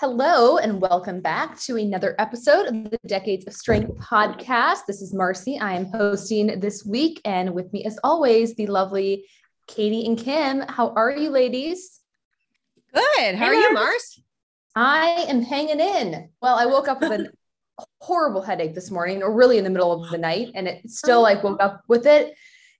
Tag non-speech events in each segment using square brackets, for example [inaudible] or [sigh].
Hello, and welcome back to another episode of the Decades of Strength podcast. This is Marcy. I am hosting this week, and with me, as always, the lovely Katie and Kim. How are you, ladies? Good. How hey, are you, Mars? I am hanging in. Well, I woke up with a horrible headache this morning, or really in the middle of the night, and it still like woke up with it.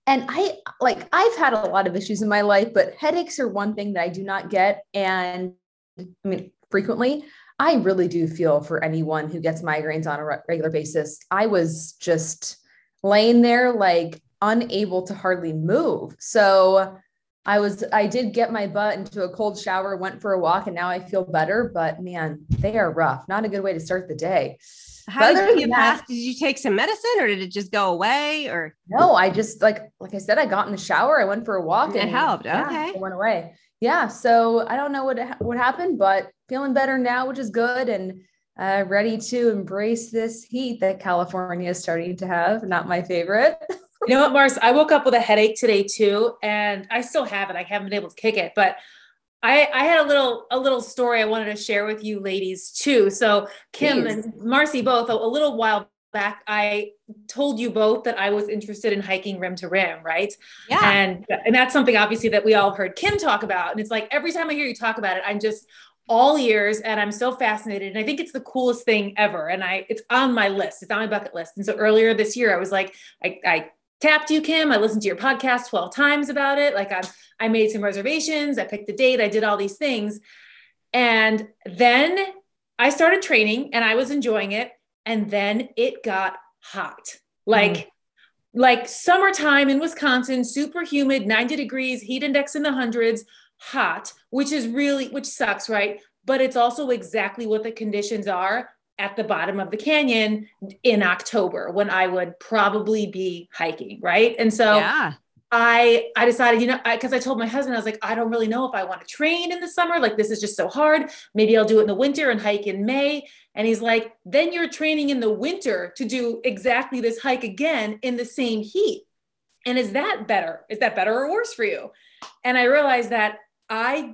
And I like I've had a lot of issues in my life, but headaches are one thing that I do not get. And I mean, frequently. I really do feel for anyone who gets migraines on a re- regular basis. I was just laying there like unable to hardly move. So I was, I did get my butt into a cold shower, went for a walk, and now I feel better. But man, they are rough. Not a good way to start the day. How did you that, Did you take some medicine or did it just go away? Or no, I just like like I said, I got in the shower, I went for a walk, and it helped. Yeah, okay, it went away yeah, so I don't know what what happened, but feeling better now, which is good, and uh, ready to embrace this heat that California is starting to have. Not my favorite. [laughs] you know what, Mars? I woke up with a headache today too, and I still have it. I haven't been able to kick it, but I, I had a little a little story I wanted to share with you ladies too. So Kim Please. and Marcy both a, a little while back, I told you both that I was interested in hiking rim to rim, right? Yeah. And and that's something obviously that we all heard Kim talk about. And it's like every time I hear you talk about it, I'm just all ears and I'm so fascinated. And I think it's the coolest thing ever. And I it's on my list. It's on my bucket list. And so earlier this year, I was like, I, I tapped you, Kim. I listened to your podcast 12 times about it. Like I I made some reservations, I picked the date, I did all these things. And then I started training and I was enjoying it and then it got hot like mm. like summertime in wisconsin super humid 90 degrees heat index in the hundreds hot which is really which sucks right but it's also exactly what the conditions are at the bottom of the canyon in october when i would probably be hiking right and so yeah. I I decided, you know, because I, I, told my husband, I was like, I don't really know if I want to train in the summer. Like, this is just so hard. Maybe I'll do it in the winter and hike in May. And he's like, then you're training in the winter to do exactly this hike again in the same heat. And is that better? Is that better or worse for you? And I realized that I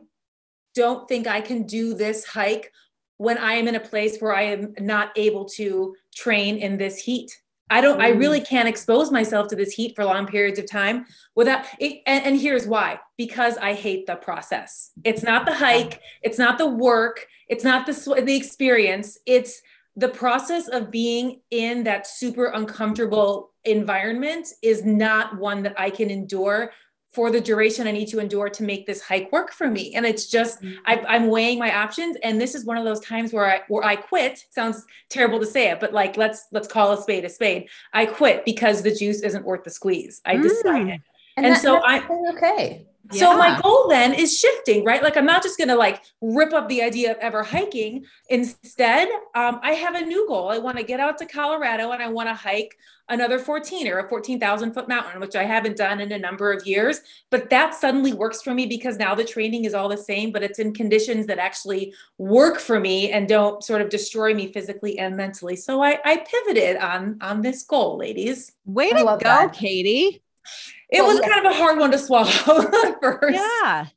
don't think I can do this hike when I am in a place where I am not able to train in this heat. I don't, I really can't expose myself to this heat for long periods of time without it. And, and here's why. Because I hate the process. It's not the hike, it's not the work, it's not the, the experience, it's the process of being in that super uncomfortable environment is not one that I can endure for the duration I need to endure to make this hike work for me. And it's just mm-hmm. I, am weighing my options, and this is one of those times where I where I quit. Sounds terrible to say it, but like let's let's call a spade a spade. I quit because the juice isn't worth the squeeze. I mm. decided, and, and that, so I okay. So my goal then is shifting, right? Like I'm not just going to like rip up the idea of ever hiking. Instead, um, I have a new goal. I want to get out to Colorado and I want to hike another 14 or a 14,000 foot mountain, which I haven't done in a number of years. But that suddenly works for me because now the training is all the same, but it's in conditions that actually work for me and don't sort of destroy me physically and mentally. So I, I pivoted on on this goal, ladies. Way to go, that. Katie. It well, was kind of a hard one to swallow [laughs] first. Yeah.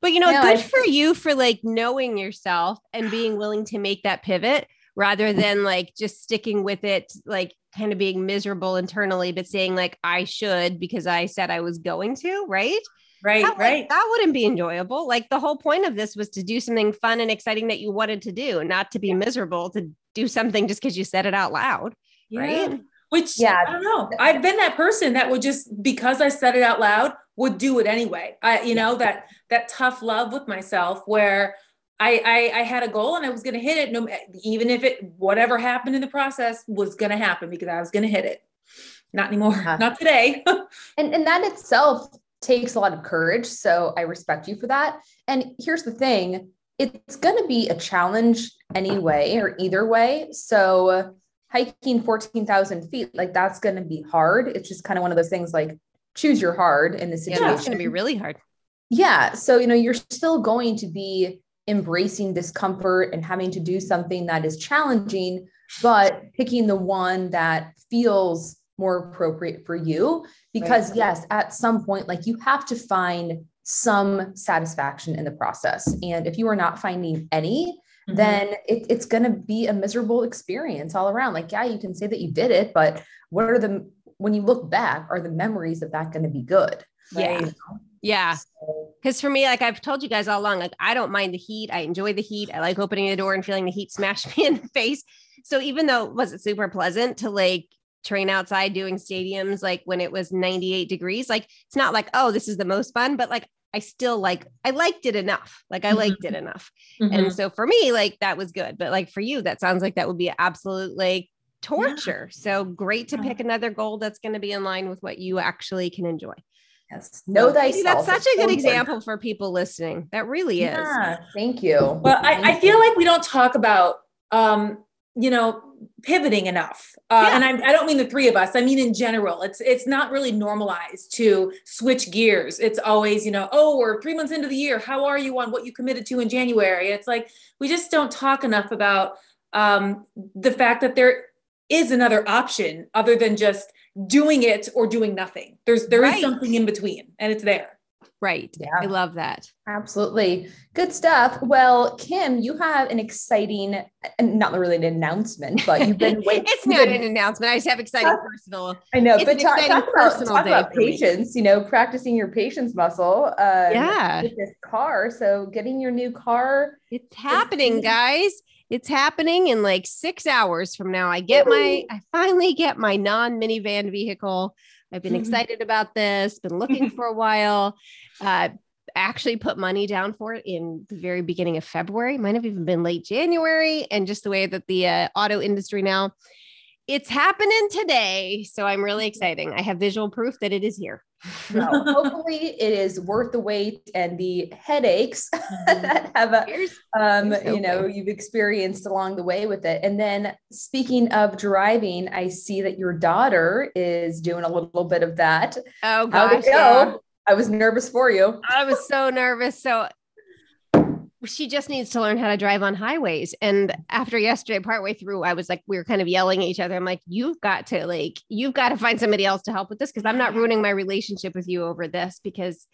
But you know, good I, for you for like knowing yourself and being willing to make that pivot rather than like just sticking with it, like kind of being miserable internally, but saying like I should because I said I was going to, right? Right, that, right. Like, that wouldn't be enjoyable. Like the whole point of this was to do something fun and exciting that you wanted to do, not to be yeah. miserable to do something just because you said it out loud. Yeah. Right. Which yeah, I don't know. I've been that person that would just because I said it out loud would do it anyway. I, you know, that that tough love with myself where I, I, I had a goal and I was going to hit it. No, even if it whatever happened in the process was going to happen because I was going to hit it. Not anymore. Not today. [laughs] and and that itself takes a lot of courage. So I respect you for that. And here's the thing: it's going to be a challenge anyway, or either way. So hiking 14,000 feet, like that's going to be hard. It's just kind of one of those things like choose your hard in the situation. Yeah, it's going to be really hard. Yeah. So, you know, you're still going to be embracing discomfort and having to do something that is challenging, but picking the one that feels more appropriate for you. Because, right. yes, at some point, like you have to find some satisfaction in the process. And if you are not finding any, mm-hmm. then it, it's going to be a miserable experience all around. Like, yeah, you can say that you did it, but what are the, when you look back, are the memories of that going to be good? Right? Yeah. Yeah. Because for me, like I've told you guys all along, like I don't mind the heat. I enjoy the heat. I like opening the door and feeling the heat smash [laughs] me in the face. So even though it wasn't super pleasant to like train outside doing stadiums, like when it was 98 degrees, like it's not like, oh, this is the most fun, but like I still like, I liked it enough. Like I mm-hmm. liked it enough. Mm-hmm. And so for me, like that was good. But like for you, that sounds like that would be absolute like torture. Yeah. So great to pick another goal that's going to be in line with what you actually can enjoy. Yes. Know thyself. That's such a good example for people listening. That really is. Yeah, thank you. Well, I, I feel like we don't talk about um, you know, pivoting enough. Uh, yeah. And I, I don't mean the three of us. I mean in general. It's it's not really normalized to switch gears. It's always, you know, oh, we're three months into the year. How are you on what you committed to in January? It's like we just don't talk enough about um, the fact that there is another option other than just doing it or doing nothing. There's there right. is something in between, and it's there. Right. Yeah. I love that. Absolutely. Good stuff. Well, Kim, you have an exciting, not really an announcement, but you've been [laughs] waiting. it's not an announcement. I just have exciting talk, personal. I know, but talk, talk about, talk about patience, you know, practicing your patience muscle. Uh, yeah. With this car. So getting your new car. It's happening, guys it's happening in like six hours from now. I get my, I finally get my non minivan vehicle. I've been excited about this, been looking [laughs] for a while. Uh, actually put money down for it in the very beginning of February, might have even been late January. And just the way that the uh, auto industry now, it's happening today. So I'm really exciting. I have visual proof that it is here. Well, hopefully it is worth the wait and the headaches [laughs] mm-hmm. that have a, um, you know, you've experienced along the way with it. And then speaking of driving, I see that your daughter is doing a little bit of that. Oh gosh. Yeah. I was nervous for you. I was so nervous. So she just needs to learn how to drive on highways. And after yesterday, partway through, I was like, we were kind of yelling at each other. I'm like, you've got to like, you've got to find somebody else to help with this because I'm not ruining my relationship with you over this because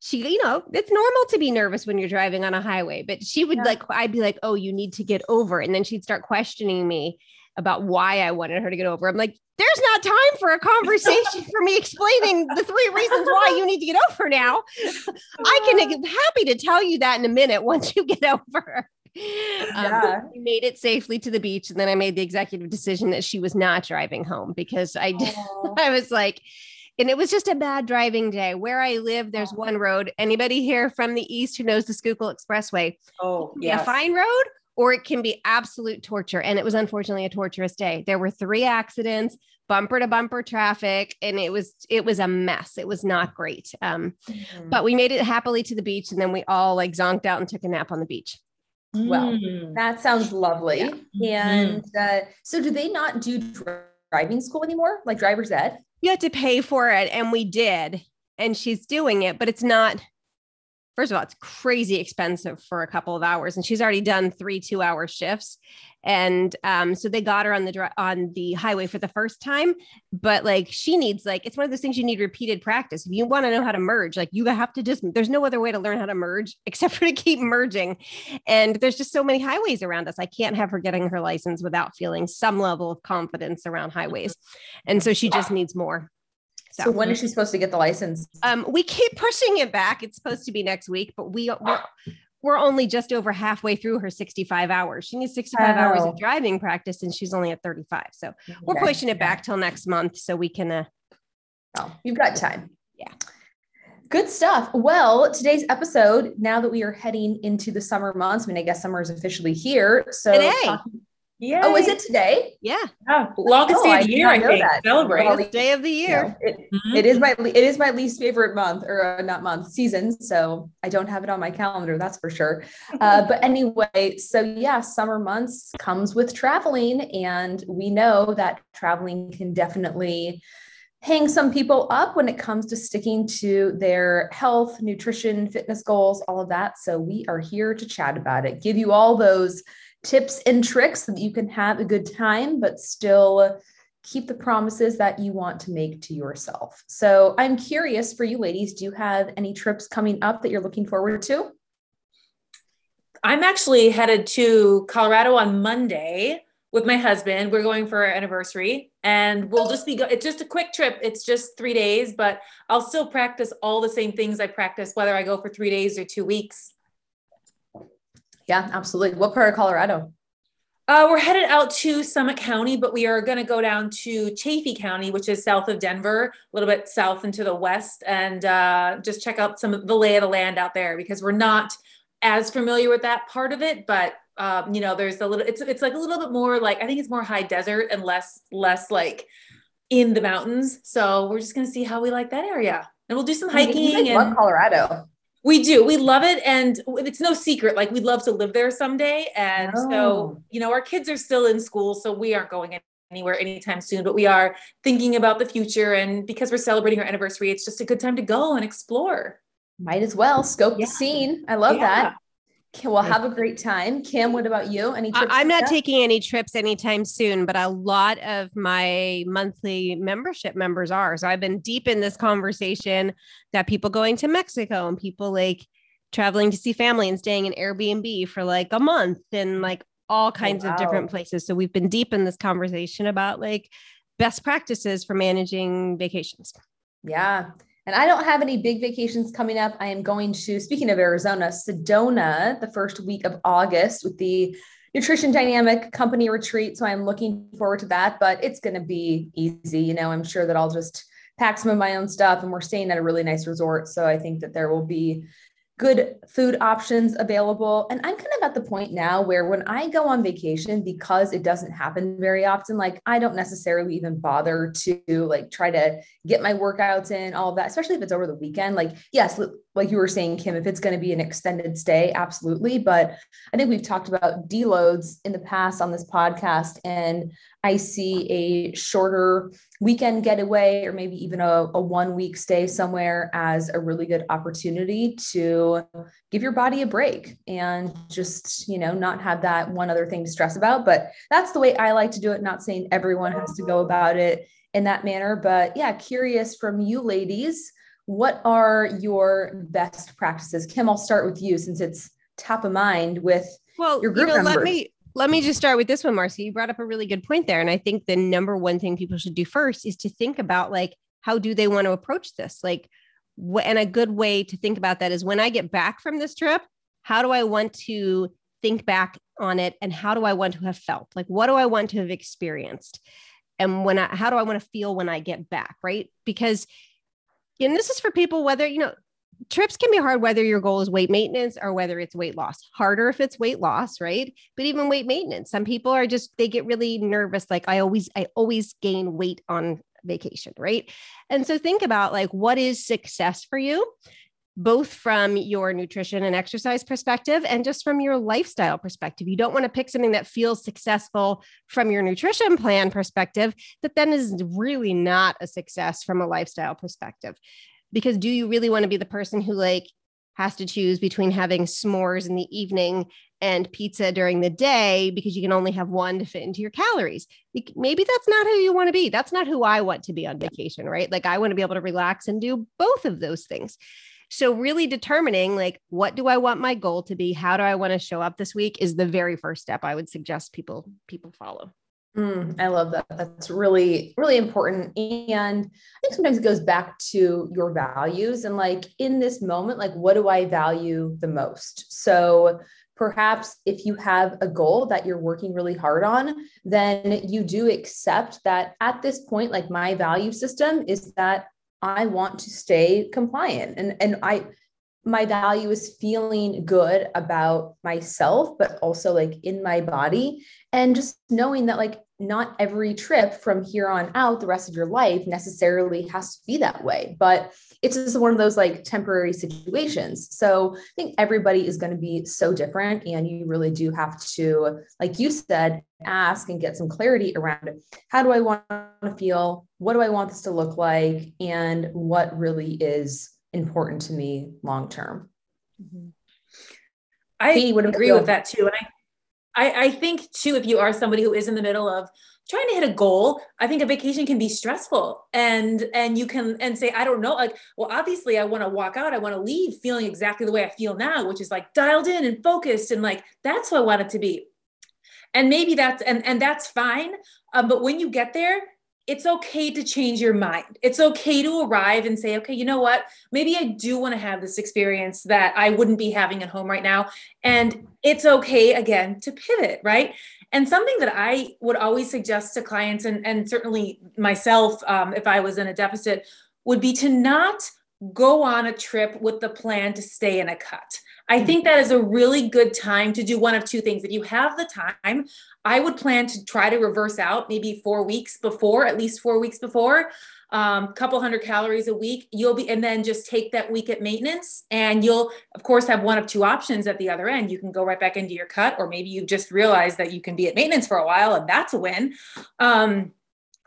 she, you know, it's normal to be nervous when you're driving on a highway, but she would yeah. like, I'd be like, oh, you need to get over. And then she'd start questioning me about why I wanted her to get over. I'm like, there's not time for a conversation for me explaining the three reasons why you need to get over now. I can be happy to tell you that in a minute once you get [laughs] over. Yeah. Um, we made it safely to the beach, and then I made the executive decision that she was not driving home because I did, [laughs] I was like, and it was just a bad driving day. Where I live, there's one road. Anybody here from the east who knows the Schuylkill Expressway? Oh, yeah, a fine road or it can be absolute torture. And it was unfortunately a torturous day. There were three accidents, bumper to bumper traffic, and it was it was a mess. It was not great. Um, mm-hmm. But we made it happily to the beach, and then we all like zonked out and took a nap on the beach. Well, mm. that sounds lovely. Yeah. Mm-hmm. And uh, so, do they not do driving school anymore, like driver's ed? You had to pay for it, and we did. And she's doing it, but it's not first of all, it's crazy expensive for a couple of hours, and she's already done three two-hour shifts, and um, so they got her on the on the highway for the first time. But like, she needs like it's one of those things you need repeated practice. If you want to know how to merge, like you have to just there's no other way to learn how to merge [laughs] except for to keep merging. And there's just so many highways around us. I can't have her getting her license without feeling some level of confidence around highways, and so she just needs more. So, so, when is she supposed to get the license? Um, we keep pushing it back. It's supposed to be next week, but we we're, we're only just over halfway through her 65 hours. She needs 65 oh. hours of driving practice, and she's only at 35. So okay. we're pushing it back till next month so we can. Uh, oh, you've got time. Yeah. Good stuff. Well, today's episode, now that we are heading into the summer months, I mean, I guess summer is officially here. So. Talking, yeah. Oh, is it today? Yeah. yeah. Longest oh, day of the year, I think. Celebrate. Well, day of the year. it, mm-hmm. it is my it is my least favorite month, or uh, not month, season. So I don't have it on my calendar, that's for sure. Uh, but anyway, so yeah, summer months comes with traveling, and we know that traveling can definitely hang some people up when it comes to sticking to their health, nutrition, fitness goals, all of that. So we are here to chat about it, give you all those tips and tricks so that you can have a good time, but still keep the promises that you want to make to yourself. So I'm curious for you ladies, do you have any trips coming up that you're looking forward to? I'm actually headed to Colorado on Monday with my husband. We're going for our anniversary and we'll just be, go- it's just a quick trip. It's just three days, but I'll still practice all the same things I practice, whether I go for three days or two weeks. Yeah, absolutely. What part of Colorado? Uh, we're headed out to Summit County, but we are going to go down to Chaffee County, which is south of Denver, a little bit south into the west, and uh, just check out some of the lay of the land out there because we're not as familiar with that part of it. But um, you know, there's a little. It's it's like a little bit more like I think it's more high desert and less less like in the mountains. So we're just going to see how we like that area, and we'll do some hiking. I love Colorado. We do. We love it. And it's no secret. Like we'd love to live there someday. And oh. so, you know, our kids are still in school, so we aren't going anywhere anytime soon, but we are thinking about the future. And because we're celebrating our anniversary, it's just a good time to go and explore. Might as well scope yeah. the scene. I love yeah. that. We'll have a great time. Kim, what about you? Any trips? I'm not taking any trips anytime soon, but a lot of my monthly membership members are. So I've been deep in this conversation that people going to Mexico and people like traveling to see family and staying in Airbnb for like a month and like all oh, kinds oh, wow. of different places. So we've been deep in this conversation about like best practices for managing vacations. Yeah. And I don't have any big vacations coming up. I am going to, speaking of Arizona, Sedona the first week of August with the Nutrition Dynamic Company retreat. So I'm looking forward to that, but it's going to be easy. You know, I'm sure that I'll just pack some of my own stuff and we're staying at a really nice resort. So I think that there will be good food options available. And I'm kind of at the point now where when I go on vacation, because it doesn't happen very often, like I don't necessarily even bother to like try to get my workouts in, all that, especially if it's over the weekend. Like, yes, like you were saying, Kim, if it's going to be an extended stay, absolutely. But I think we've talked about deloads in the past on this podcast, and I see a shorter weekend getaway or maybe even a, a one week stay somewhere as a really good opportunity to give your body a break and just, you know, not have that one other thing to stress about. But that's the way I like to do it. Not saying everyone has to go about it in that manner. But yeah, curious from you ladies what are your best practices? Kim, I'll start with you since it's top of mind with well, your group you know, members. Let me let me just start with this one, Marcy. You brought up a really good point there. And I think the number one thing people should do first is to think about like, how do they want to approach this? Like, and a good way to think about that is when I get back from this trip, how do I want to think back on it? And how do I want to have felt? Like, what do I want to have experienced? And when I, how do I want to feel when I get back? Right. Because and this is for people whether you know trips can be hard whether your goal is weight maintenance or whether it's weight loss harder if it's weight loss right but even weight maintenance some people are just they get really nervous like i always i always gain weight on vacation right and so think about like what is success for you both from your nutrition and exercise perspective and just from your lifestyle perspective. You don't want to pick something that feels successful from your nutrition plan perspective, that then is really not a success from a lifestyle perspective. Because do you really want to be the person who like has to choose between having s'mores in the evening and pizza during the day because you can only have one to fit into your calories. Maybe that's not who you want to be. That's not who I want to be on vacation, right? Like I want to be able to relax and do both of those things. So really determining like what do I want my goal to be? How do I want to show up this week is the very first step I would suggest people people follow. Mm, I love that. That's really, really important. And I think sometimes it goes back to your values and like in this moment, like what do I value the most? So perhaps if you have a goal that you're working really hard on, then you do accept that at this point, like my value system is that I want to stay compliant. And, and I, my value is feeling good about myself, but also like in my body. And just knowing that like not every trip from here on out, the rest of your life necessarily has to be that way. But it's just one of those like temporary situations. So I think everybody is going to be so different. And you really do have to, like you said, ask and get some clarity around how do I want to feel? What do I want this to look like? And what really is important to me long term. Mm-hmm. I Katie, agree with that too. And I I, I think too, if you are somebody who is in the middle of trying to hit a goal i think a vacation can be stressful. And and you can and say i don't know like well obviously i want to walk out i want to leave feeling exactly the way i feel now which is like dialed in and focused and like that's who i want it to be. And maybe that's and and that's fine um, but when you get there it's okay to change your mind. It's okay to arrive and say, okay, you know what? Maybe I do want to have this experience that I wouldn't be having at home right now. And it's okay, again, to pivot, right? And something that I would always suggest to clients, and, and certainly myself, um, if I was in a deficit, would be to not go on a trip with the plan to stay in a cut. I think that is a really good time to do one of two things. If you have the time, I would plan to try to reverse out maybe four weeks before, at least four weeks before, um, couple hundred calories a week. You'll be, and then just take that week at maintenance. And you'll, of course, have one of two options at the other end. You can go right back into your cut, or maybe you've just realized that you can be at maintenance for a while, and that's a win. Um,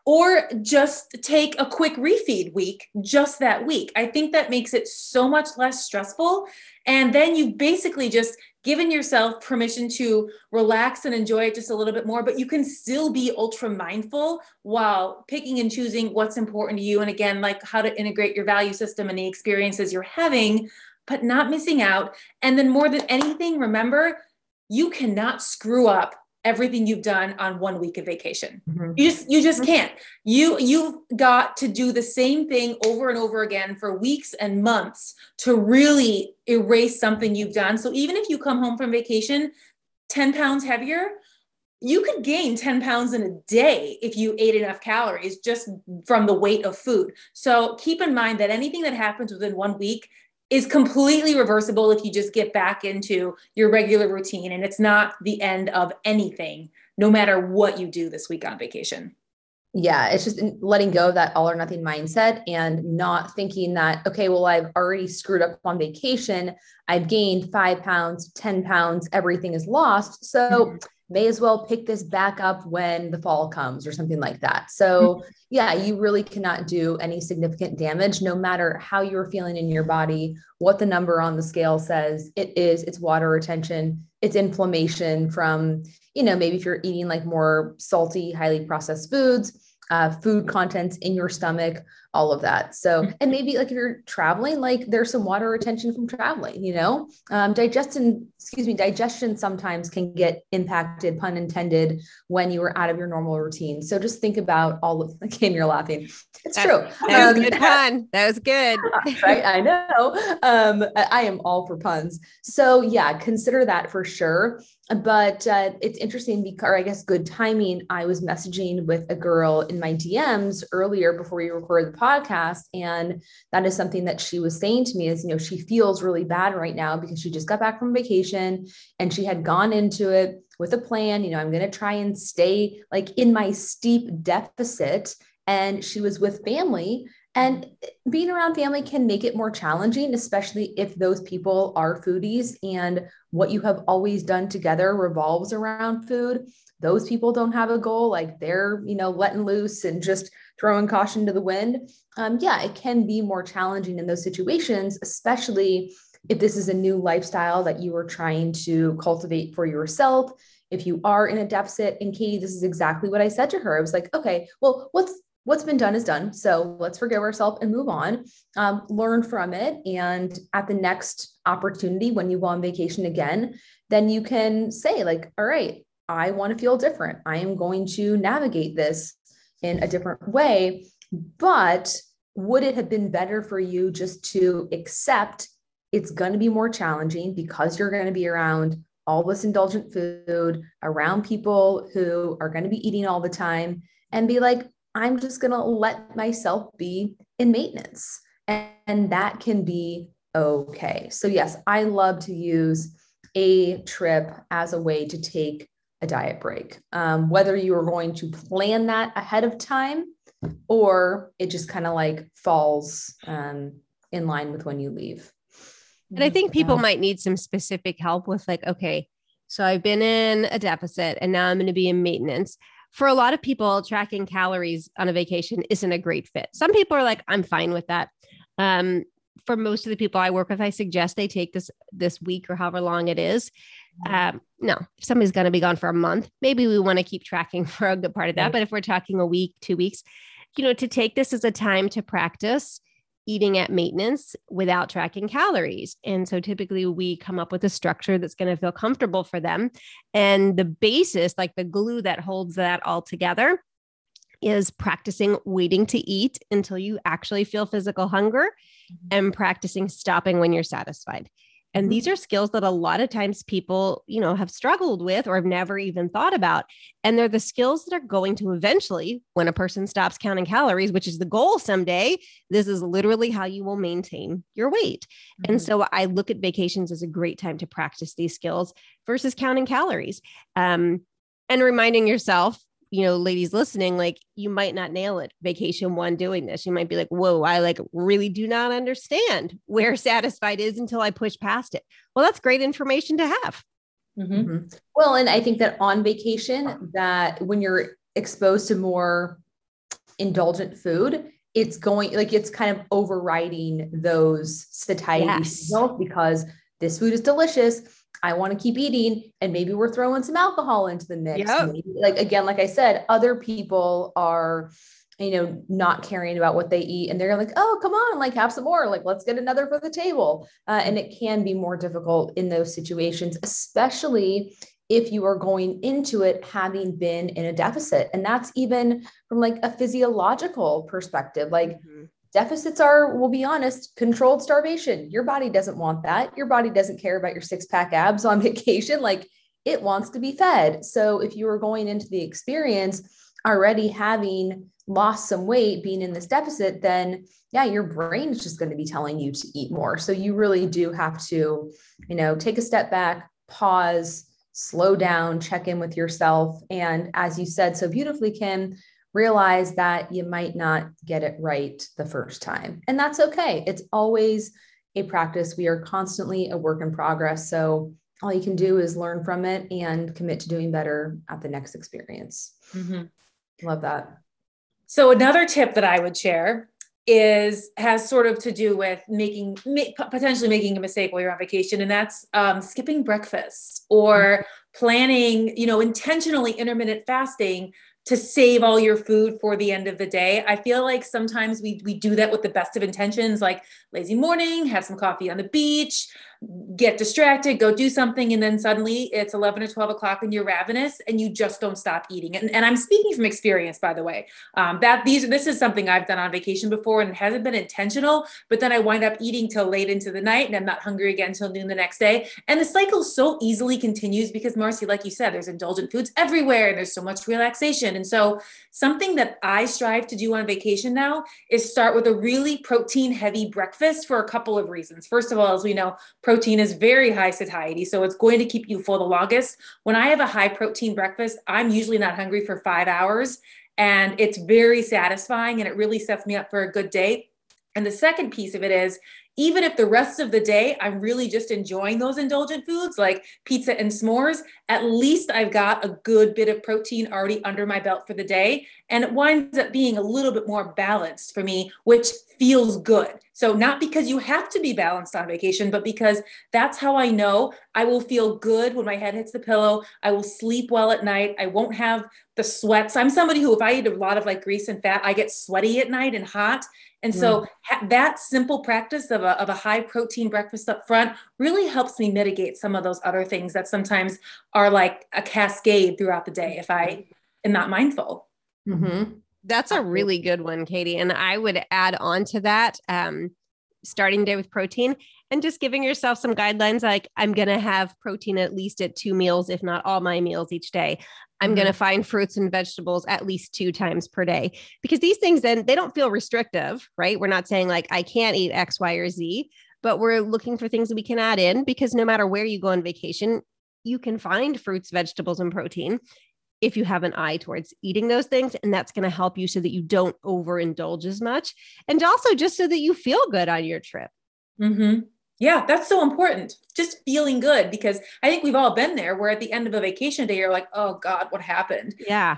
or just take a quick refeed week just that week. I think that makes it so much less stressful. And then you basically just given yourself permission to relax and enjoy it just a little bit more, but you can still be ultra mindful while picking and choosing what's important to you. And again, like how to integrate your value system and the experiences you're having, but not missing out. And then more than anything, remember, you cannot screw up everything you've done on one week of vacation. Mm-hmm. You just you just mm-hmm. can't. You you've got to do the same thing over and over again for weeks and months to really erase something you've done. So even if you come home from vacation 10 pounds heavier, you could gain 10 pounds in a day if you ate enough calories just from the weight of food. So keep in mind that anything that happens within one week is completely reversible if you just get back into your regular routine and it's not the end of anything no matter what you do this week on vacation. Yeah it's just letting go of that all or nothing mindset and not thinking that okay well i've already screwed up on vacation. I've gained five pounds ten pounds everything is lost. So mm-hmm may as well pick this back up when the fall comes or something like that. So, mm-hmm. yeah, you really cannot do any significant damage no matter how you're feeling in your body, what the number on the scale says. It is, it's water retention, it's inflammation from, you know, maybe if you're eating like more salty, highly processed foods, uh, food contents in your stomach, all of that. So, mm-hmm. and maybe like if you're traveling, like there's some water retention from traveling, you know, um, digestion, excuse me, digestion sometimes can get impacted, pun intended, when you are out of your normal routine. So just think about all of, [laughs] again, you're laughing. It's that, true. That was um, good [laughs] pun. That was good. [laughs] right. I know. Um, I am all for puns. So yeah, consider that for sure but uh, it's interesting because, or I guess, good timing. I was messaging with a girl in my DMs earlier before we recorded the podcast, and that is something that she was saying to me is, you know, she feels really bad right now because she just got back from vacation and she had gone into it with a plan. You know, I'm going to try and stay like in my steep deficit, and she was with family and being around family can make it more challenging, especially if those people are foodies and what you have always done together revolves around food. Those people don't have a goal, like they're, you know, letting loose and just throwing caution to the wind. Um, yeah, it can be more challenging in those situations, especially if this is a new lifestyle that you are trying to cultivate for yourself if you are in a deficit and katie this is exactly what i said to her i was like okay well what's what's been done is done. So let's forgive ourselves and move on, um, learn from it. And at the next opportunity, when you go on vacation again, then you can say, like, all right, I want to feel different. I am going to navigate this in a different way. But would it have been better for you just to accept it's going to be more challenging because you're going to be around all this indulgent food, around people who are going to be eating all the time, and be like, I'm just going to let myself be in maintenance. And, and that can be okay. So, yes, I love to use a trip as a way to take a diet break. Um, whether you are going to plan that ahead of time or it just kind of like falls um, in line with when you leave. And I think people might need some specific help with, like, okay, so I've been in a deficit and now I'm going to be in maintenance for a lot of people, tracking calories on a vacation isn't a great fit. Some people are like, I'm fine with that. Um, for most of the people I work with, I suggest they take this this week or however long it is Um, no, if somebody's going to be gone for a month, maybe we want to keep tracking [laughs] for a good part of that. Right. But if we're talking a week, two weeks, you know, to take this as a time to practice eating at maintenance without tracking calories. And so typically we come up with a structure that's going to feel comfortable for them. And the basis, like the glue that holds that all together, is practicing waiting to eat until you actually feel physical hunger mm-hmm. and practicing stopping when you're satisfied. And mm-hmm. these are skills that a lot of times people, you know, have struggled with or have never even thought about. And they're the skills that are going to eventually, when a person stops counting calories, which is the goal someday, this is literally how you will maintain your weight. Mm-hmm. And so I look at vacations as a great time to practice these skills versus counting calories. Um, and reminding yourself you know, ladies listening, like you might not nail it vacation one doing this. You might be like, whoa, I like really do not understand where [laughs] satisfied is until I push past it. Well, that's great information to have. Mm-hmm. mm-hmm. Well, and I think that on vacation, that when you're exposed to more indulgent food, it's going like it's kind of overriding those satiety yes. because this food is delicious I want to keep eating and maybe we're throwing some alcohol into the mix. Yep. Like again, like I said, other people are, you know, not caring about what they eat and they're like, oh, come on, like have some more, like let's get another for the table. Uh, and it can be more difficult in those situations, especially if you are going into it having been in a deficit. And that's even from like a physiological perspective. Like mm-hmm deficits are we'll be honest controlled starvation. Your body doesn't want that. Your body doesn't care about your six pack abs on [laughs] vacation. Like it wants to be fed. So if you are going into the experience already having lost some weight being in this deficit then yeah your brain is just going to be telling you to eat more. So you really do have to you know take a step back pause slow down check in with yourself. And as you said so beautifully kim realize that you might not get it right the first time. And that's okay. It's always a practice. We are constantly a work in progress. So all you can do is learn from it and commit to doing better at the next experience. Mm-hmm. Love that. So another tip that I would share is has sort of to do with making potentially making a mistake while you're on vacation and that's um, skipping breakfast or mm-hmm. planning you know intentionally intermittent fasting to save all your food for the end of the day. I feel like sometimes we we do that with the best of intentions, like lazy morning, have some coffee on the beach, get distracted, go do something, and then suddenly it's 11 or 12 o'clock and you're ravenous and you just don't stop eating. And, and I'm speaking from experience, by the way. Um, that these this is something I've done on vacation before and it hasn't been intentional, but then I wind up eating till late into the night and I'm not hungry again until noon the next day. And the cycle so easily continues because Marcy, like you said, there's indulgent foods everywhere and there's so much relaxation. And so something that I strive to do on vacation now is start with a really protein heavy breakfast for a couple of reasons. First of all, as we know, protein is very high satiety, so it's going to keep you full the longest. When I have a high protein breakfast, I'm usually not hungry for five hours, and it's very satisfying and it really sets me up for a good day. And the second piece of it is even if the rest of the day I'm really just enjoying those indulgent foods like pizza and s'mores, at least I've got a good bit of protein already under my belt for the day. And it winds up being a little bit more balanced for me, which feels good. So, not because you have to be balanced on vacation, but because that's how I know I will feel good when my head hits the pillow. I will sleep well at night. I won't have the sweats. I'm somebody who, if I eat a lot of like grease and fat, I get sweaty at night and hot. And so mm. ha- that simple practice of a, of a high protein breakfast up front really helps me mitigate some of those other things that sometimes are like a cascade throughout the day if I am not mindful. Mm-hmm. That's a really good one, Katie. And I would add on to that um, starting day with protein and just giving yourself some guidelines like I'm going to have protein at least at two meals, if not all my meals each day. I'm mm-hmm. going to find fruits and vegetables at least two times per day because these things then they don't feel restrictive, right? We're not saying like I can't eat X, Y, or Z, but we're looking for things that we can add in because no matter where you go on vacation, you can find fruits, vegetables, and protein if you have an eye towards eating those things. And that's going to help you so that you don't overindulge as much. And also just so that you feel good on your trip. Mm-hmm. Yeah, that's so important. Just feeling good because I think we've all been there where at the end of a vacation day, you're like, oh God, what happened? Yeah.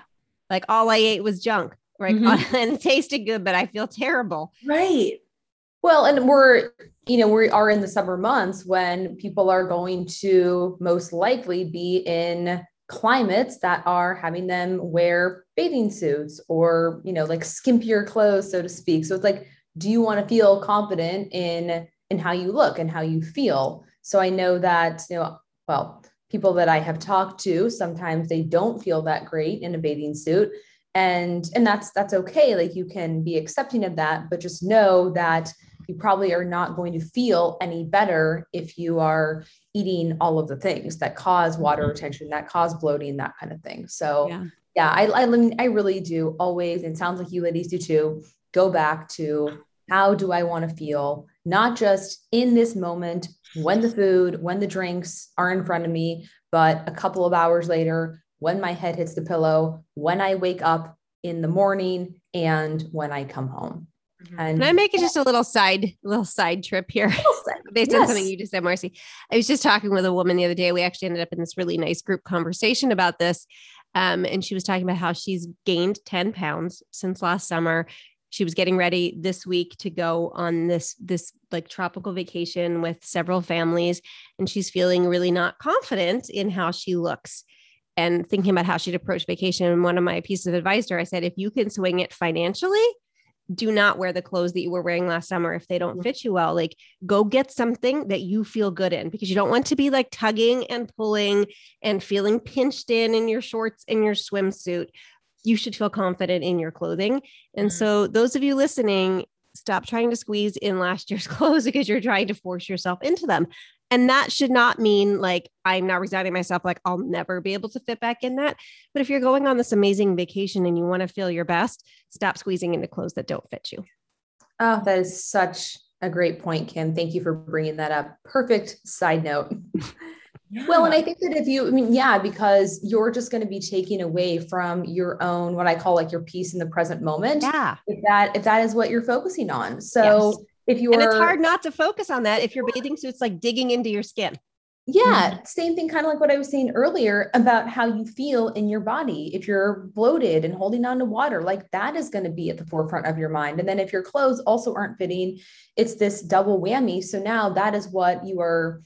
Like all I ate was junk, right? Mm-hmm. [laughs] and it tasted good, but I feel terrible. Right. Well, and we're, you know, we are in the summer months when people are going to most likely be in climates that are having them wear bathing suits or, you know, like skimpier clothes, so to speak. So it's like, do you want to feel confident in in how you look and how you feel? So I know that, you know, well, people that I have talked to, sometimes they don't feel that great in a bathing suit and and that's that's okay like you can be accepting of that but just know that you probably are not going to feel any better if you are eating all of the things that cause water mm-hmm. retention that cause bloating that kind of thing so yeah, yeah I, I i really do always and sounds like you ladies do too go back to how do i want to feel not just in this moment when the food when the drinks are in front of me but a couple of hours later when my head hits the pillow, when I wake up in the morning, and when I come home. Mm-hmm. And Can I make it just a little side, little side trip here [laughs] based yes. on something you just said, Marcy? I was just talking with a woman the other day. We actually ended up in this really nice group conversation about this. Um, and she was talking about how she's gained 10 pounds since last summer. She was getting ready this week to go on this this like tropical vacation with several families and she's feeling really not confident in how she looks and thinking about how she'd approach vacation. And one of my pieces of advice to her, I said, if you can swing it financially, do not wear the clothes that you were wearing last summer if they don't mm-hmm. fit you well. Like, go get something that you feel good in because you don't want to be like tugging and pulling and feeling pinched in in your shorts and your swimsuit. You should feel confident in your clothing. And mm-hmm. so, those of you listening, stop trying to squeeze in last year's [laughs] clothes because you're trying to force yourself into them. And that should not mean like I'm now resigning myself, like I'll never be able to fit back in that. But if you're going on this amazing vacation and you want to feel your best, stop squeezing into clothes that don't fit you. Oh, that is such a great point, Kim. Thank you for bringing that up. Perfect side note. Yeah. Well, and I think that if you, I mean, yeah, because you're just going to be taking away from your own, what I call like your peace in the present moment. Yeah. If that, if that is what you're focusing on. So yes if you and it's hard not to focus on that if your bathing suit's like digging into your skin. Yeah, mm-hmm. same thing, kind of like what I was saying earlier about how you feel in your body. If you're bloated and holding on to water, like that is going to be at the forefront of your mind. And then if your clothes also aren't fitting, it's this double whammy. So now that is what you are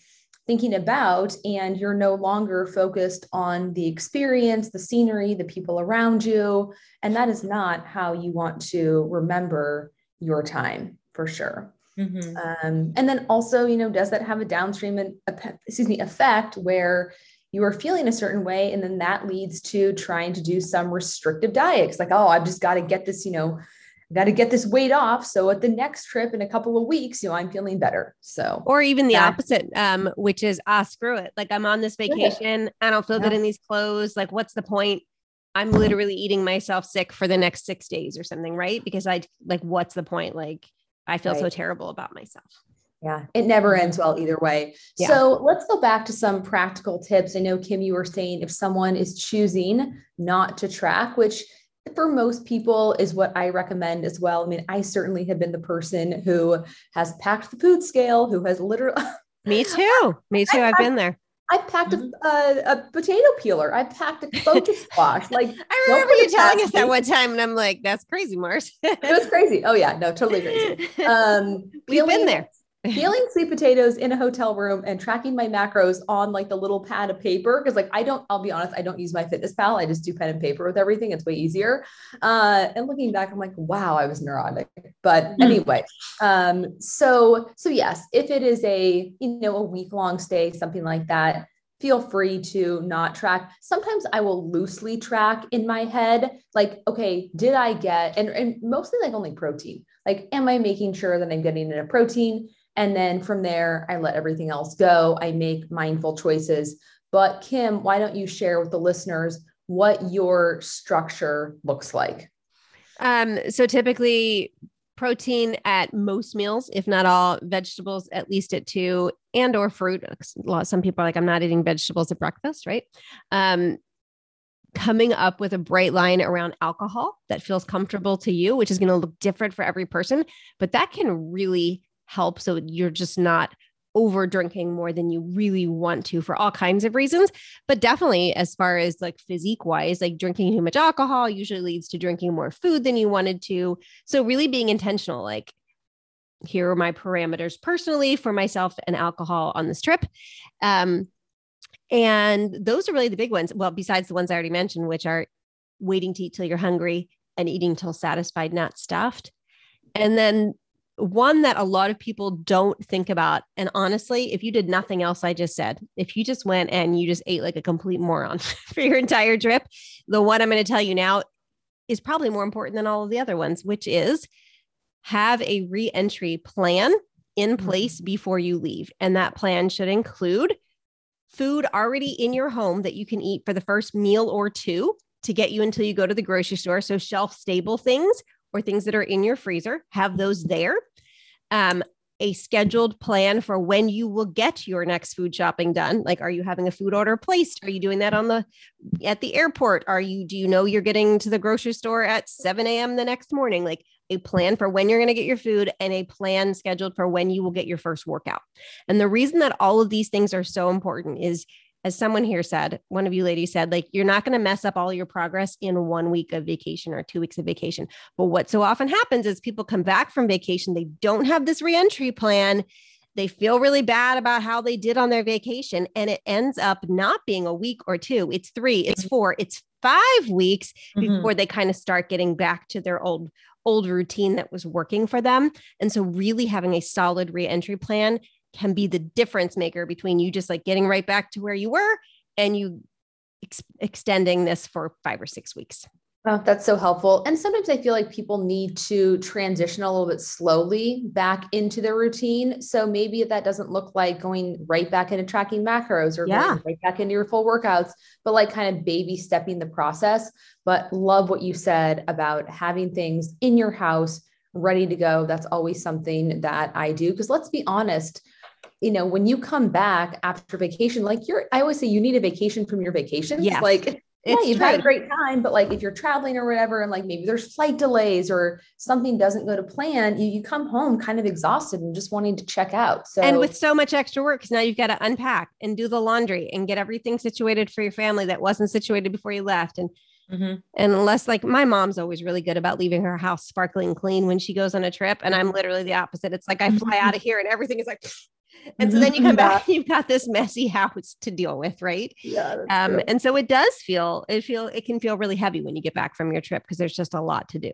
thinking about, and you're no longer focused on the experience, the scenery, the people around you. And that is not how you want to remember your time for sure. Mm-hmm. Um, and then also, you know, does that have a downstream and excuse me effect where you are feeling a certain way, and then that leads to trying to do some restrictive diets, like oh, I've just got to get this, you know, got to get this weight off. So at the next trip in a couple of weeks, you know, I'm feeling better. So, or even the opposite, um, which is ah, screw it. Like I'm on this vacation, I don't feel yeah. good in these clothes. Like, what's the point? I'm literally eating myself sick for the next six days or something, right? Because I like, what's the point? Like, I feel right. so terrible about myself. Yeah, it never ends well either way. Yeah. So let's go back to some practical tips. I know, Kim, you were saying if someone is choosing not to track, which for most people is what I recommend as well. I mean, I certainly have been the person who has packed the food scale, who has literally. Me too. Me [laughs] too. I've been there. I packed mm-hmm. a, a, a, potato peeler. I packed a focus squash. Like [laughs] I remember you telling us that one time, and I'm like, "That's crazy, Mars." it was crazy. Oh yeah, no, totally [laughs] crazy. Um, We've been there peeling sweet potatoes in a hotel room and tracking my macros on like the little pad of paper because like i don't i'll be honest i don't use MyFitnessPal i just do pen and paper with everything it's way easier uh, and looking back i'm like wow i was neurotic but mm. anyway um, so so yes if it is a you know a week long stay something like that feel free to not track. Sometimes I will loosely track in my head, like, okay, did I get, and, and mostly like only protein. Like, am I making sure that I'm getting enough protein? And then from there, I let everything else go. I make mindful choices. But Kim, why don't you share with the listeners what your structure looks like? Um, so typically protein at most meals, if not all, vegetables at least at two, and or fruit. Some people are like, I'm not eating vegetables at breakfast, right? Um, coming up with a bright line around alcohol that feels comfortable to you, which is going to look different for every person, but that can really help so you're just not over drinking more than you really want to for all kinds of reasons. But definitely, as far as like physique wise, like drinking too much alcohol usually leads to drinking more food than you wanted to. So, really being intentional, like here are my parameters personally for myself and alcohol on this trip. Um, and those are really the big ones. Well, besides the ones I already mentioned, which are waiting to eat till you're hungry and eating till satisfied, not stuffed. And then one that a lot of people don't think about. And honestly, if you did nothing else I just said, if you just went and you just ate like a complete moron [laughs] for your entire trip, the one I'm going to tell you now is probably more important than all of the other ones, which is have a re-entry plan in mm-hmm. place before you leave. And that plan should include food already in your home that you can eat for the first meal or two to get you until you go to the grocery store. So shelf stable things or things that are in your freezer, have those there. Um, a scheduled plan for when you will get your next food shopping done. Like are you having a food order placed? Are you doing that on the at the airport? Are you do you know you're getting to the grocery store at 7 a.m the next morning? Like a plan for when you're going to get your food and a plan scheduled for when you will get your first workout. And the reason that all of these things are so important is as someone here said, one of you ladies said, like, you're not going to mess up all your progress in one week of vacation or two weeks of vacation. But what so often happens is people come back from vacation, they don't have this reentry plan. They feel really bad about how they did on their vacation. And it ends up not being a week or two, it's three, it's four, it's five weeks mm-hmm. before they kind of start getting back to their old old routine that was working for them. And so really having a solid reentry plan can be the difference maker between you just like getting right back to where you were and you ex- extending this for five or six weeks. Oh, that's so helpful. And sometimes I feel like people need to transition a little bit slowly back into their routine. So maybe that doesn't look like going right back into tracking macros or yeah. right back into your full workouts, but like kind of baby stepping the process. But love what you said about having things in your house ready to go. That's always something that I do. Because let's be honest, you know, when you come back after vacation, like you're, I always say you need a vacation from your vacation. Yeah. Like, yeah, you've true. had a great time, but like if you're traveling or whatever, and like maybe there's flight delays or something doesn't go to plan, you, you come home kind of exhausted and just wanting to check out. So and with so much extra work, because now you've got to unpack and do the laundry and get everything situated for your family that wasn't situated before you left. And Mm-hmm. And unless like my mom's always really good about leaving her house sparkling clean when she goes on a trip. And I'm literally the opposite. It's like I fly [laughs] out of here and everything is like and so then you come back, [laughs] you've got this messy house to deal with, right? Yeah. Um, and so it does feel, it feel, it can feel really heavy when you get back from your trip because there's just a lot to do.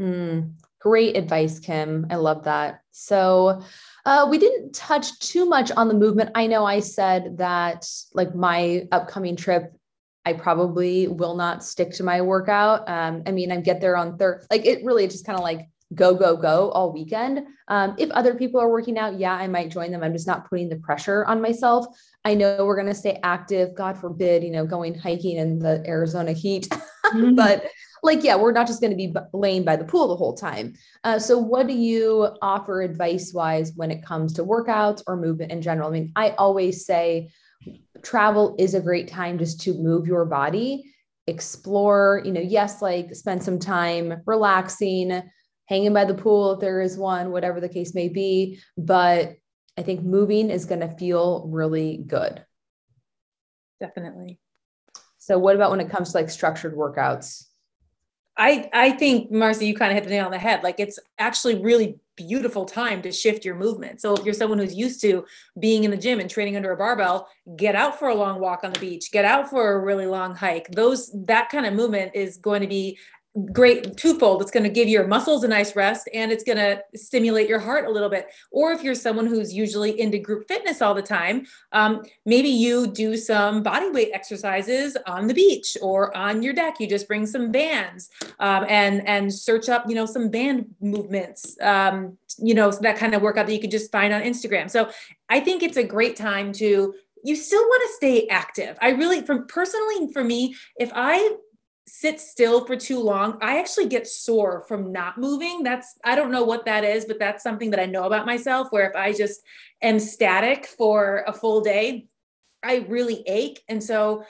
Mm, great advice, Kim. I love that. So uh, we didn't touch too much on the movement. I know I said that like my upcoming trip, I probably will not stick to my workout. Um, I mean, I get there on third, like it really just kind of like go, go, go all weekend. Um, if other people are working out, yeah, I might join them. I'm just not putting the pressure on myself. I know we're going to stay active. God forbid, you know, going hiking in the Arizona heat. [laughs] Mm-hmm. but like, yeah, we're not just going to be laying by the pool the whole time. Uh, so, what do you offer advice wise when it comes to workouts or movement in general? I mean, I always say travel is a great time just to move your body explore you know yes like spend some time relaxing hanging by the pool if there is one, whatever the case may be. But I think moving is going to feel really good. Definitely. So, what about when it comes to like structured workouts? I I think Marcy, you kind of hit the nail on the head. Like it's actually really beautiful time to shift your movement. So if you're someone who's used to being in the gym and training under a barbell, get out for a long walk on the beach, get out for a really long hike. Those that kind of movement is going to be great twofold. It's going to give your muscles a nice rest and it's going to stimulate your heart a little bit. Or if you're someone who's usually into group fitness all the time um, maybe you do some body weight exercises on the beach or on your deck. You just bring some bands um, and and search up you know some band movements um, you know so that kind of workout that you can just find on instagram. So i think it's a great time to you still want to stay active. I really from personally for me if i sit still for too long, I actually get sore from not moving. That's, I don't know what that is, but that's something that I know about myself where if I just am static for a full day, I really ache. And so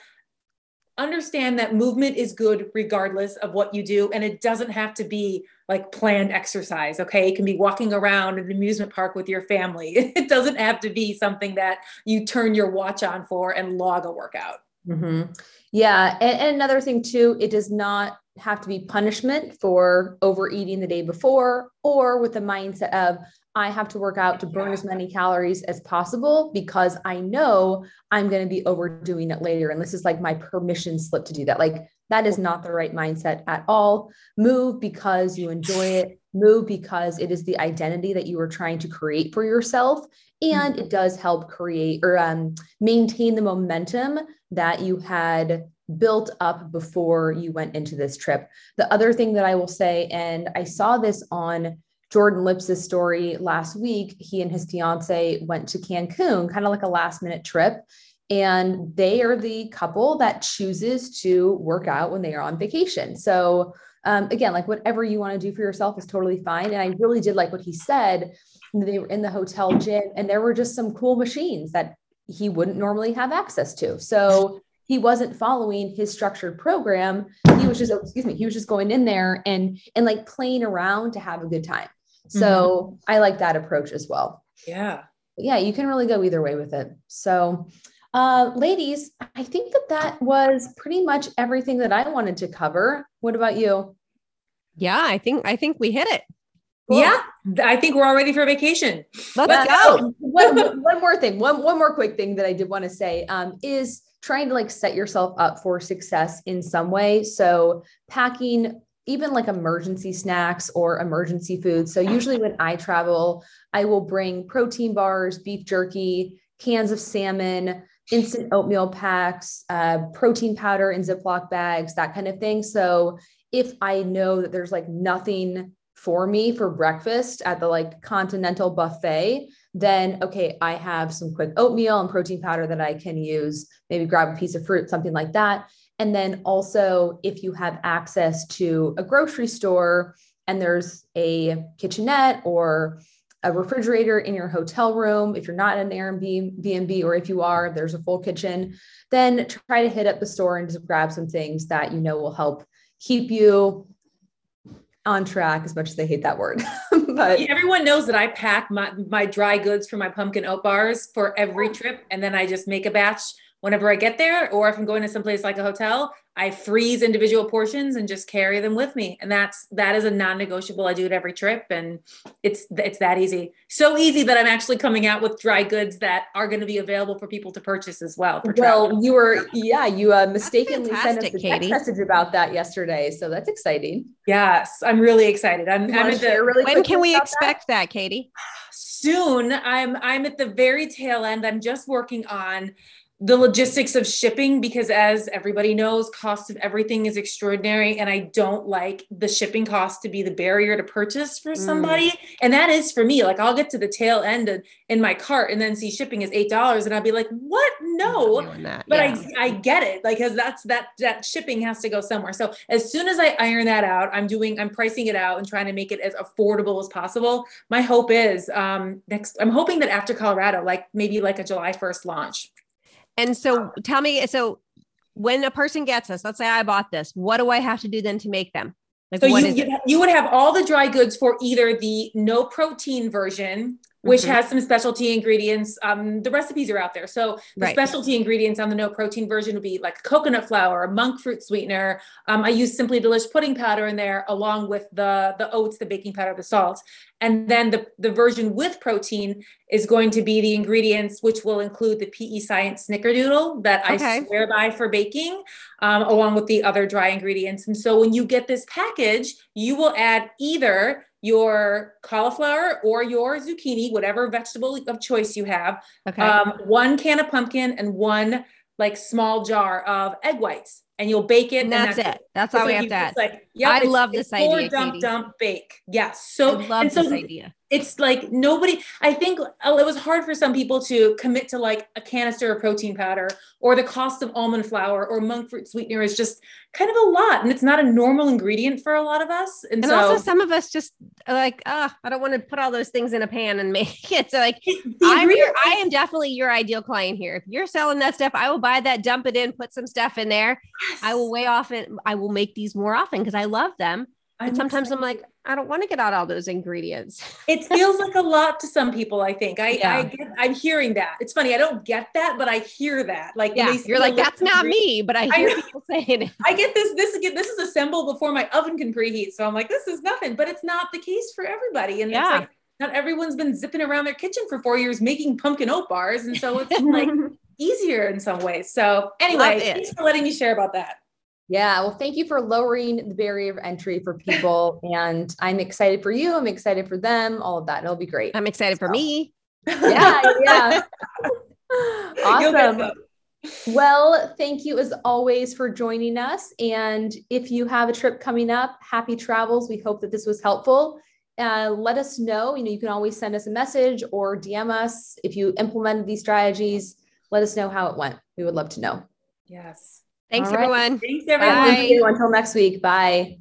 understand that movement is good regardless of what you do. And it doesn't have to be like planned exercise. Okay. It can be walking around an amusement park with your family. [laughs] It doesn't have to be something that you turn your watch on for and log a workout. Mm-hmm. Yeah. And, and another thing, too, it does not have to be punishment for overeating the day before or with the mindset of I have to work out to burn as many calories as possible because I know I'm going to be overdoing it later. And this is like my permission slip to do that. Like, that is not the right mindset at all. Move because you enjoy it, move because it is the identity that you are trying to create for yourself. And it does help create or um, maintain the momentum that you had built up before you went into this trip. The other thing that I will say, and I saw this on Jordan Lips' story last week, he and his fiance went to Cancun, kind of like a last minute trip. And they are the couple that chooses to work out when they are on vacation. So, um, again, like whatever you want to do for yourself is totally fine. And I really did like what he said. They were in the hotel gym, and there were just some cool machines that he wouldn't normally have access to. So, he wasn't following his structured program. He was just, oh, excuse me, he was just going in there and and like playing around to have a good time. So mm-hmm. I like that approach as well. Yeah. Yeah, you can really go either way with it. So, uh, ladies, I think that that was pretty much everything that I wanted to cover. What about you? Yeah, I think I think we hit it. Cool. Yeah, I think we're all ready for vacation. Let's go. one, [laughs] one more thing, one, one more quick thing that I did want to say um, is trying to like set yourself up for success in some way. So packing even like emergency snacks or emergency foods. So usually when I travel, I will bring protein bars, beef jerky, cans of salmon, instant oatmeal packs, uh, protein powder in Ziploc bags, that kind of thing. So if I know that there's like nothing for me for breakfast at the like continental buffet, then okay, I have some quick oatmeal and protein powder that I can use, maybe grab a piece of fruit, something like that. And then also, if you have access to a grocery store and there's a kitchenette or a refrigerator in your hotel room, if you're not in an Airbnb or if you are, there's a full kitchen, then try to hit up the store and just grab some things that you know will help keep you on track as much as they hate that word. [laughs] but everyone knows that I pack my, my dry goods for my pumpkin oat bars for every trip. And then I just make a batch whenever I get there, or if I'm going to someplace like a hotel, I freeze individual portions and just carry them with me. And that's that is a non-negotiable. I do it every trip and it's it's that easy. So easy that I'm actually coming out with dry goods that are going to be available for people to purchase as well. well, you were yeah, you uh, mistakenly sent us a text message about that yesterday. So that's exciting. Yes, I'm really excited. I'm, I'm at the, really when can we expect that? that, Katie? [sighs] Soon. I'm I'm at the very tail end. I'm just working on the logistics of shipping because as everybody knows cost of everything is extraordinary and i don't like the shipping cost to be the barrier to purchase for mm. somebody mm. and that is for me like i'll get to the tail end of, in my cart and then see shipping is eight dollars and i'll be like what no but yeah. i i get it like because that's that that shipping has to go somewhere so as soon as i iron that out i'm doing i'm pricing it out and trying to make it as affordable as possible my hope is um next i'm hoping that after colorado like maybe like a july 1st launch and so tell me, so when a person gets this, let's say I bought this, what do I have to do then to make them? Like, so you, you would have all the dry goods for either the no protein version, which mm-hmm. has some specialty ingredients. Um, the recipes are out there. So the right. specialty ingredients on the no protein version would be like coconut flour, monk fruit sweetener. Um, I use Simply Delish pudding powder in there, along with the the oats, the baking powder, the salt. And then the, the version with protein is going to be the ingredients, which will include the PE Science Snickerdoodle that okay. I swear by for baking, um, along with the other dry ingredients. And so when you get this package, you will add either your cauliflower or your zucchini, whatever vegetable of choice you have, okay. um, one can of pumpkin and one like small jar of egg whites and you'll bake it. And that's, and that's it. That's all we have to add. Like, yep, I love this idea. Dump, Katie. dump, bake. Yes. Yeah, so I love so this idea. It's like nobody, I think oh, it was hard for some people to commit to like a canister of protein powder or the cost of almond flour or monk fruit sweetener is just kind of a lot. And it's not a normal ingredient for a lot of us. And, and so, also some of us just like, ah, oh, I don't want to put all those things in a pan and make [laughs] it. So like, [laughs] I'm your, I am definitely your ideal client here. If you're selling that stuff, I will buy that, dump it in, put some stuff in there. Yes. I will weigh off it. I will make these more often because I love them. And sometimes excited. I'm like, I don't want to get out all those ingredients. it [laughs] feels like a lot to some people. I think I, yeah. I get, I'm hearing that. It's funny. I don't get that, but I hear that. Like, yeah, you're like, that's not me, but I hear I people [laughs] saying it. I get this, this, again, this is assembled before my oven can preheat. So I'm like, this is nothing, but it's not the case for everybody. And yeah. it's like, not everyone's been zipping around their kitchen for four years making pumpkin oat bars. And so it's like [laughs] easier in some ways. So anyway, thanks for letting me share about that. Yeah, well, thank you for lowering the barrier of entry for people. [laughs] and I'm excited for you. I'm excited for them, all of that. It'll be great. I'm excited so. for me. [laughs] Yeah, yeah. [laughs] awesome. Well, thank you as always for joining us. And if you have a trip coming up, happy travels. We hope that this was helpful. Uh, let us know. You know, you can always send us a message or DM us if you implemented these strategies. Let us know how it went. We would love to know. Yes. Thanks, everyone. Thanks, everyone. Until next week. Bye.